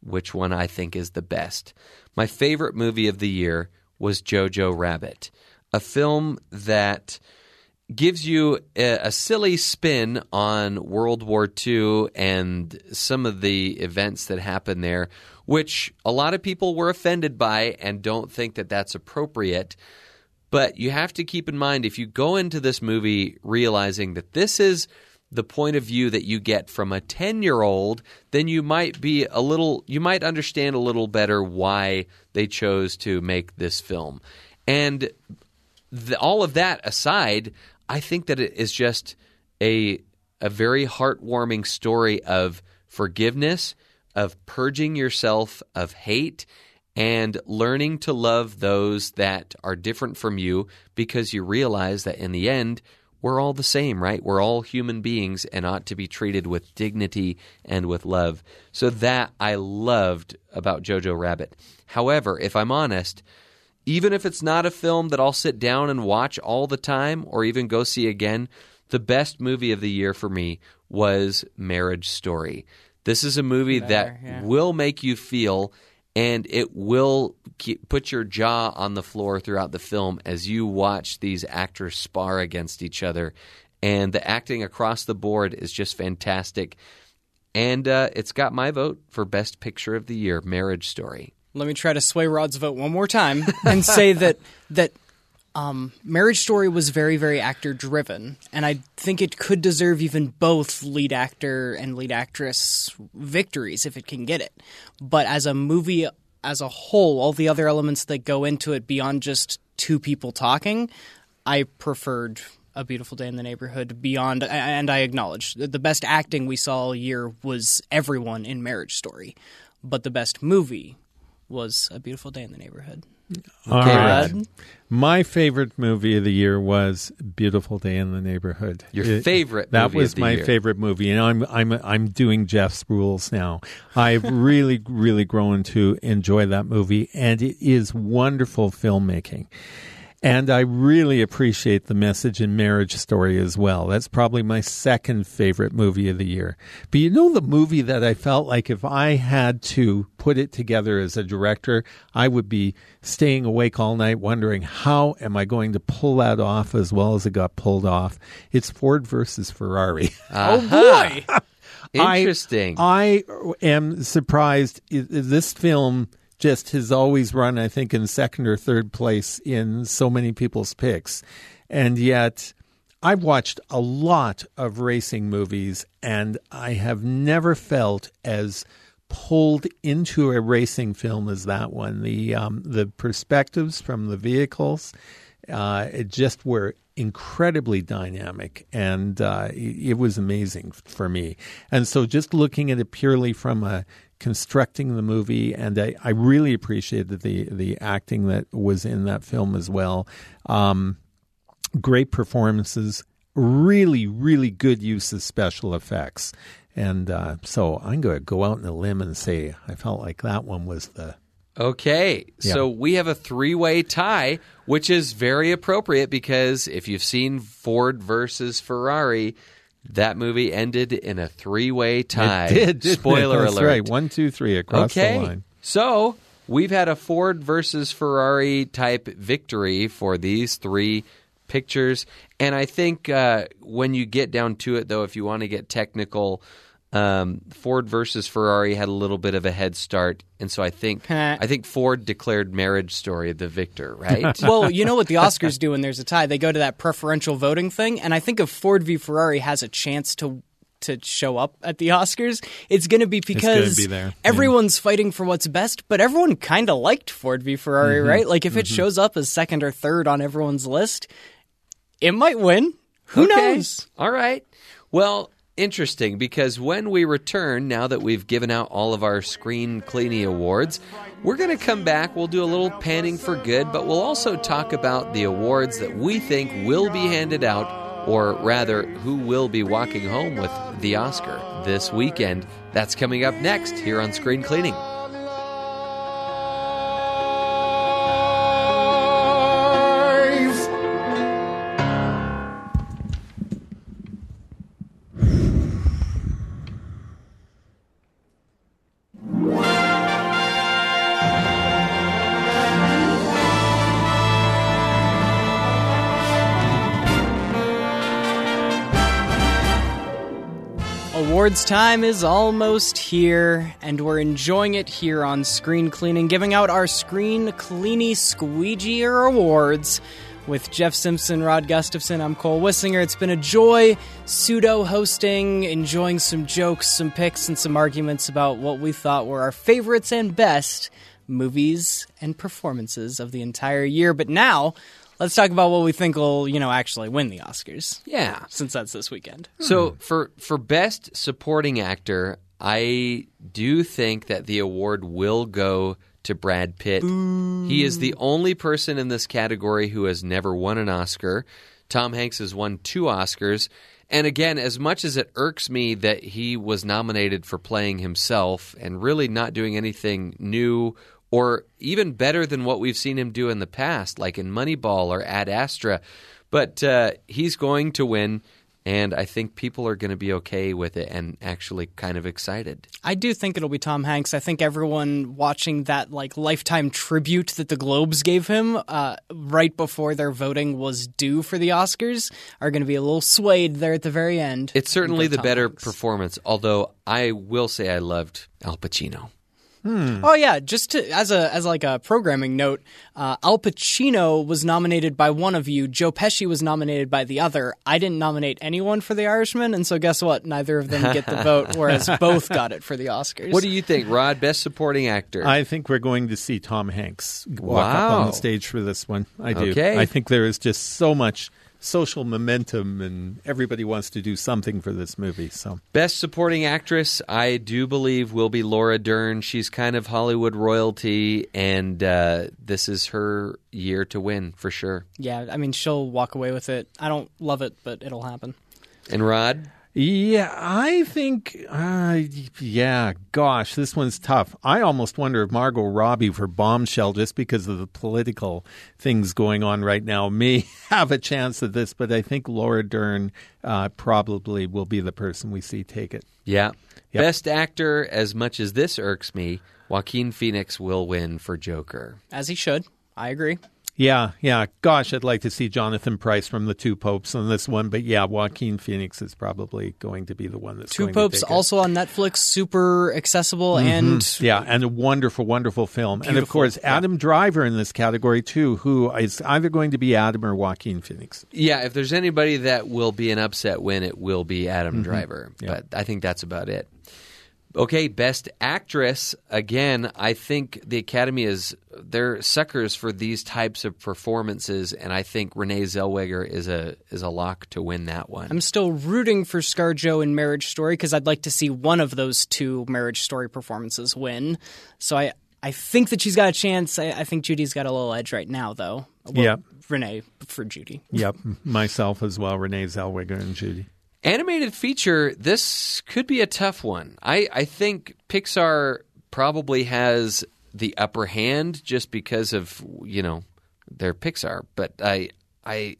which one I think is the best. My favorite movie of the year was Jojo Rabbit, a film that gives you a, a silly spin on World War II and some of the events that happened there, which a lot of people were offended by and don't think that that's appropriate. But you have to keep in mind if you go into this movie realizing that this is the point of view that you get from a 10 year old, then you might be a little, you might understand a little better why they chose to make this film. And the, all of that aside, I think that it is just a, a very heartwarming story of forgiveness, of purging yourself of hate, and learning to love those that are different from you because you realize that in the end, we're all the same, right? We're all human beings and ought to be treated with dignity and with love. So that I loved about Jojo Rabbit. However, if I'm honest, even if it's not a film that I'll sit down and watch all the time or even go see again, the best movie of the year for me was Marriage Story. This is a movie Better, that yeah. will make you feel and it will keep, put your jaw on the floor throughout the film as you watch these actors spar against each other. And the acting across the board is just fantastic. And uh, it's got my vote for Best Picture of the Year Marriage Story. Let me try to sway Rod's vote one more time and say that that um, Marriage Story was very, very actor driven, and I think it could deserve even both lead actor and lead actress victories if it can get it. But as a movie as a whole, all the other elements that go into it beyond just two people talking, I preferred A Beautiful Day in the Neighborhood beyond, and I acknowledge that the best acting we saw all year was everyone in Marriage Story, but the best movie was A Beautiful Day in the Neighborhood. All Okay, right. Rod. My favorite movie of the year was Beautiful Day in the Neighborhood. Your favorite That was of the my year. favorite movie, and I'm I'm I'm doing Jeff's rules now. I've really really grown to enjoy that movie, and it is wonderful filmmaking. And I really appreciate the message in Marriage Story as well. That's probably my second favorite movie of the year. But you know, the movie that I felt like if I had to put it together as a director, I would be staying awake all night wondering how am I going to pull that off as well as it got pulled off. It's Ford versus Ferrari. Uh-huh. Oh boy! Interesting. I, I am surprised. This film just has always run, I think, in second or third place in so many people's picks. And yet, I've watched a lot of racing movies, and I have never felt as pulled into a racing film as that one. The um, the perspectives from the vehicles, uh, it just were incredibly dynamic, and uh, it, was amazing for me. And so, just looking at it purely from a constructing the movie, and I, I really appreciated the the acting that was in that film as well. Um, great performances, really, really good use of special effects. And uh, so I'm going to go out on a limb and say I felt like that one was the. Okay, so we have a three way tie, which is very appropriate because if you've seen Ford versus Ferrari, that movie ended in a three way tie. It did. Spoiler That's alert. right. One, two, three across okay. the line. So we've had a Ford versus Ferrari type victory for these three pictures. And I think uh, when you get down to it, though, if you want to get technical, um, Ford versus Ferrari had a little bit of a head start, and so I think I think Ford declared Marriage Story the victor, right? well, you know what the Oscars do when there's a tie? They go to that preferential voting thing, and I think if Ford v Ferrari has a chance to to show up at the Oscars, it's going to be because be there, yeah. everyone's fighting for what's best, but everyone kind of liked Ford v Ferrari, Mm-hmm. right? Like if it shows up as second or third on everyone's list, it might win. Who Okay. knows? All right. Well, interesting because when we return, now that we've given out all of our screen cleaning awards, we're going to come back. We'll do a little panning for good, but we'll also talk about the awards that we think will be handed out, or rather, who will be walking home with the Oscar this weekend. That's coming up next here on Screen Cleaning. Awards time is almost here, and we're enjoying it here on Screen Cleaning, giving out our Screen Cleany Squeegeer Awards. With Jeff Simpson, Rod Gustafson, I'm Cole Wissinger. It's been a joy pseudo hosting, enjoying some jokes, some picks, and some arguments about what we thought were our favorites and best movies and performances of the entire year. But now, let's talk about what we think will, you know, actually win the Oscars, Yeah. since that's this weekend. So for for best supporting actor, I do think that the award will go to Brad Pitt. He is the only person in this category who has never won an Oscar. Tom Hanks has won two Oscars. And again, as much as it irks me that he was nominated for playing himself and really not doing anything new or even better than what we've seen him do in the past, like in Moneyball or Ad Astra, but uh, he's going to win. And I think people are going to be okay with it and actually kind of excited. I do think it'll be Tom Hanks. I think everyone watching that like lifetime tribute that the Globes gave him uh, right before their voting was due for the Oscars are going to be a little swayed there at the very end. It's certainly the Tom better Hanks. performance, although I will say I loved Al Pacino. Oh yeah, just to, as a as like a programming note, uh, Al Pacino was nominated by one of you. Joe Pesci was nominated by the other. I didn't nominate anyone for The Irishman, and so guess what? Neither of them get the vote, whereas both got it for the Oscars. What do you think, Rod? Best supporting actor? I think we're going to see Tom Hanks walk up on the stage for this one. I do. Okay. I think there is just so much social momentum, and everybody wants to do something for this movie. So Best supporting actress, I do believe, will be Laura Dern. She's kind of Hollywood royalty, and uh, this is her year to win for sure. Yeah, I mean she'll walk away with it. I don't love it, but it'll happen. And Rod, yeah, I think. Uh, yeah, gosh, this one's tough. I almost wonder if Margot Robbie for Bombshell, just because of the political things going on right now, may have a chance at this. But I think Laura Dern uh, probably will be the person we see take it. yeah. Yep. Best actor, as much as this irks me, Joaquin Phoenix will win for Joker. As he should. I agree. Yeah, yeah. Gosh, I'd like to see Jonathan Pryce from the Two Popes on this one, but yeah, Joaquin Phoenix is probably going to be the one that's Two going to Popes take it. also on Netflix, super accessible and Yeah, and a wonderful, wonderful film. And of Beautiful, course, yeah. Adam Driver in this category too, who is either going to be Adam or Joaquin Phoenix. Yeah, if there's anybody that will be an upset win, it will be Adam Mm-hmm. Driver. But I think that's about it. Okay, best actress. Again, I think the Academy is they're suckers for these types of performances, and I think Renee Zellweger is a is a lock to win that one. I'm still rooting for ScarJo in Marriage Story because I'd like to see one of those two Marriage Story performances win. So I I think that she's got a chance. I, I think Judy's got a little edge right now, though. Well, Yeah. Renee for Judy. Yep, myself as well, Renee Zellweger and Judy. Animated feature, this could be a tough one. I, I think Pixar probably has the upper hand just because of, you know, their Pixar. But I I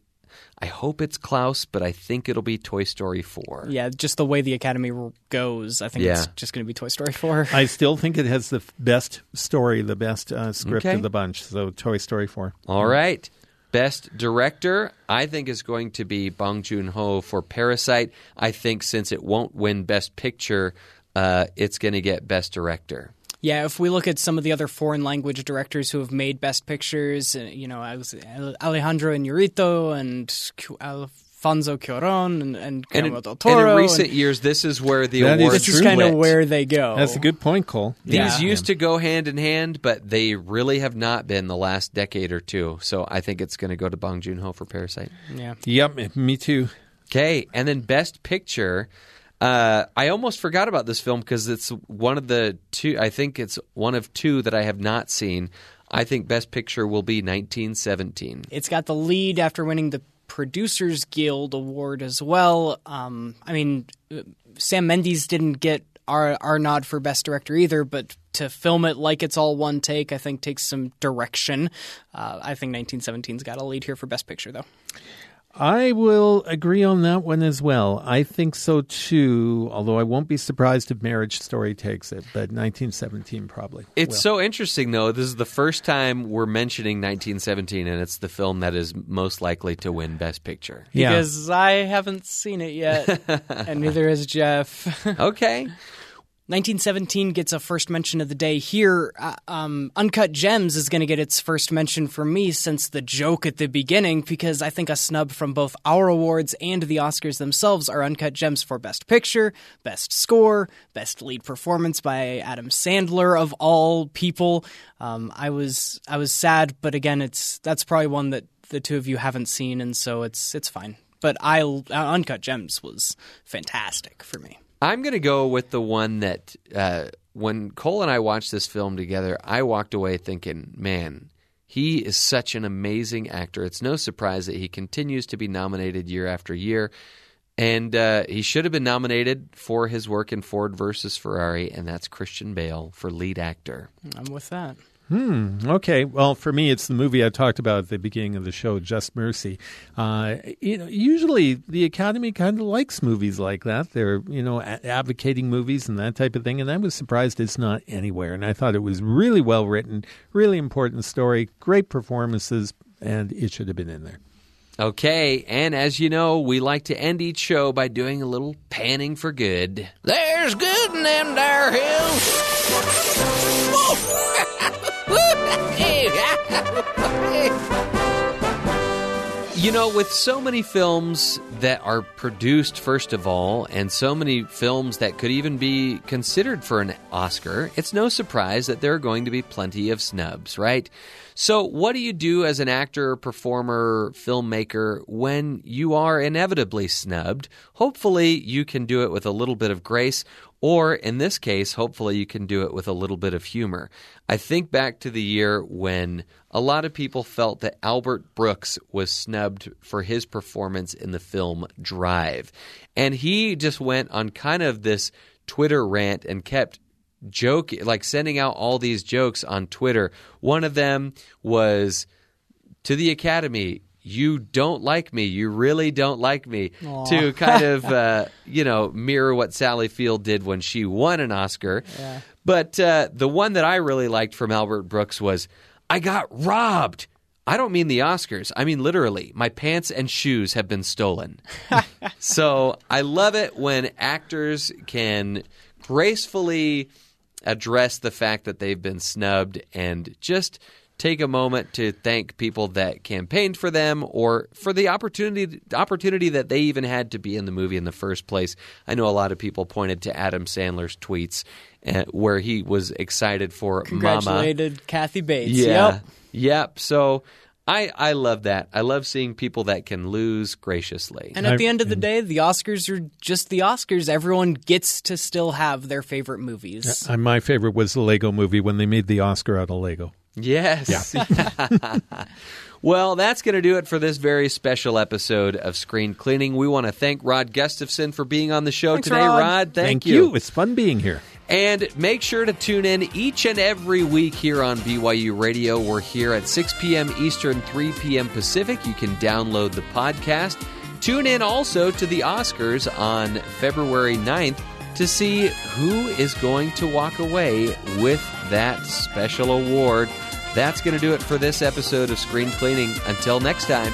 I hope it's Klaus, but I think it'll be Toy Story 4. Yeah, just the way the Academy goes, I think Yeah. it's just going to be Toy Story 4. I still think it has the f- best story, the best uh, script Okay. of the bunch. So Toy Story 4. All right. Best director, I think is going to be Bong Joon Ho for Parasite. I think since it won't win Best Picture, uh, it's going to get Best Director. Yeah, if we look at some of the other foreign language directors who have made best pictures, uh, you know, Alejandro Inarritu and Cu- Alfonso Cuarón and, and And Guillermo in, del and Toro. in recent and years, this is where the That is awards this is kind of where they go. That's a good point, Cole. These Yeah. used to go hand in hand, but they really have not been the last decade or two. So I think it's going to go to Bong Joon Ho for Parasite. Yeah. Yep, me too. Okay, and then Best Picture. Uh, I almost forgot about this film because it's one of the two. I think it's one of two that I have not seen. I think Best Picture will be 1917. It's got the lead after winning the Producers Guild Award as well. Um, I mean, Sam Mendes didn't get our our nod for best director either, but to film it like it's all one take, I think takes some direction. Uh, I think 1917's got a lead here for best picture though. I will agree on that one as well. I think so too, although I won't be surprised if Marriage Story takes it, but 1917 probably. It's will. so interesting, though. This is the first time we're mentioning 1917, and it's the film that is most likely to win Best Picture. Yeah. Because I haven't seen it yet, and neither has Jeff. Okay. 1917 gets a first mention of the day here. Uh, um, Uncut Gems is going to get its first mention for me since the joke at the beginning, because I think a snub from both our awards and the Oscars themselves are Uncut Gems for Best Picture, Best Score, Best Lead Performance by Adam Sandler of all people. Um, I was I was sad, but again, it's that's probably one that the two of you haven't seen, and so it's it's fine. But I uh, Uncut Gems was fantastic for me. I'm going to go with the one that uh, when Cole and I watched this film together, I walked away thinking, man, he is such an amazing actor. It's no surprise that he continues to be nominated year after year. And uh, he should have been nominated for his work in Ford versus Ferrari, and that's Christian Bale for lead actor. I'm with that. Okay, well, for me, it's the movie I talked about at the beginning of the show, Just Mercy. Uh, you know, usually the Academy kind of likes movies like that. They're you know a- advocating movies and that type of thing. And I was surprised it's not anywhere. And I thought it was really well written, really important story, great performances, and it should have been in there. Okay, and as you know, we like to end each show by doing a little panning for good. There's good in them there hills. You know, with so many films that are produced, first of all, and so many films that could even be considered for an Oscar, it's no surprise that there are going to be plenty of snubs, right? So, what do you do as an actor, performer, filmmaker when you are inevitably snubbed? Hopefully, you can do it with a little bit of grace, or in this case, hopefully, you can do it with a little bit of humor. I think back to the year when a lot of people felt that Albert Brooks was snubbed for his performance in the film Drive. And he just went on kind of this Twitter rant and kept joke like sending out all these jokes on Twitter. One of them was to the Academy, you don't like me. You really don't like me. To kind of, uh, you know, mirror what Sally Field did when she won an Oscar. But uh, the one that I really liked from Albert Brooks was, I got robbed. I don't mean the Oscars. I mean literally. My pants and shoes have been stolen. so I love it when actors can gracefully address the fact that they've been snubbed and just take a moment to thank people that campaigned for them or for the opportunity opportunity that they even had to be in the movie in the first place. I know a lot of people pointed to Adam Sandler's tweets uh, where he was excited for Mama. Congratulated Kathy Bates. Yeah. Yep. Yep. So I I love that. I love seeing people that can lose graciously. And at the end of the day, the Oscars are just the Oscars. Everyone gets to still have their favorite movies. Uh, my favorite was the Lego movie when they made the Oscar out of Lego. Yes. Yeah. well, that's going to do it for this very special episode of Screen Cleaning. We want to thank Rod Gustafson for being on the show Thanks, today. Rod. thank, you. It's fun being here. And make sure to tune in each and every week here on BYU Radio. We're here at 6 p.m. Eastern, 3 p.m. Pacific. You can download the podcast. Tune in also to the Oscars on February 9th to see who is going to walk away with that special award. That's going to do it for this episode of Screen Cleaning. Until next time,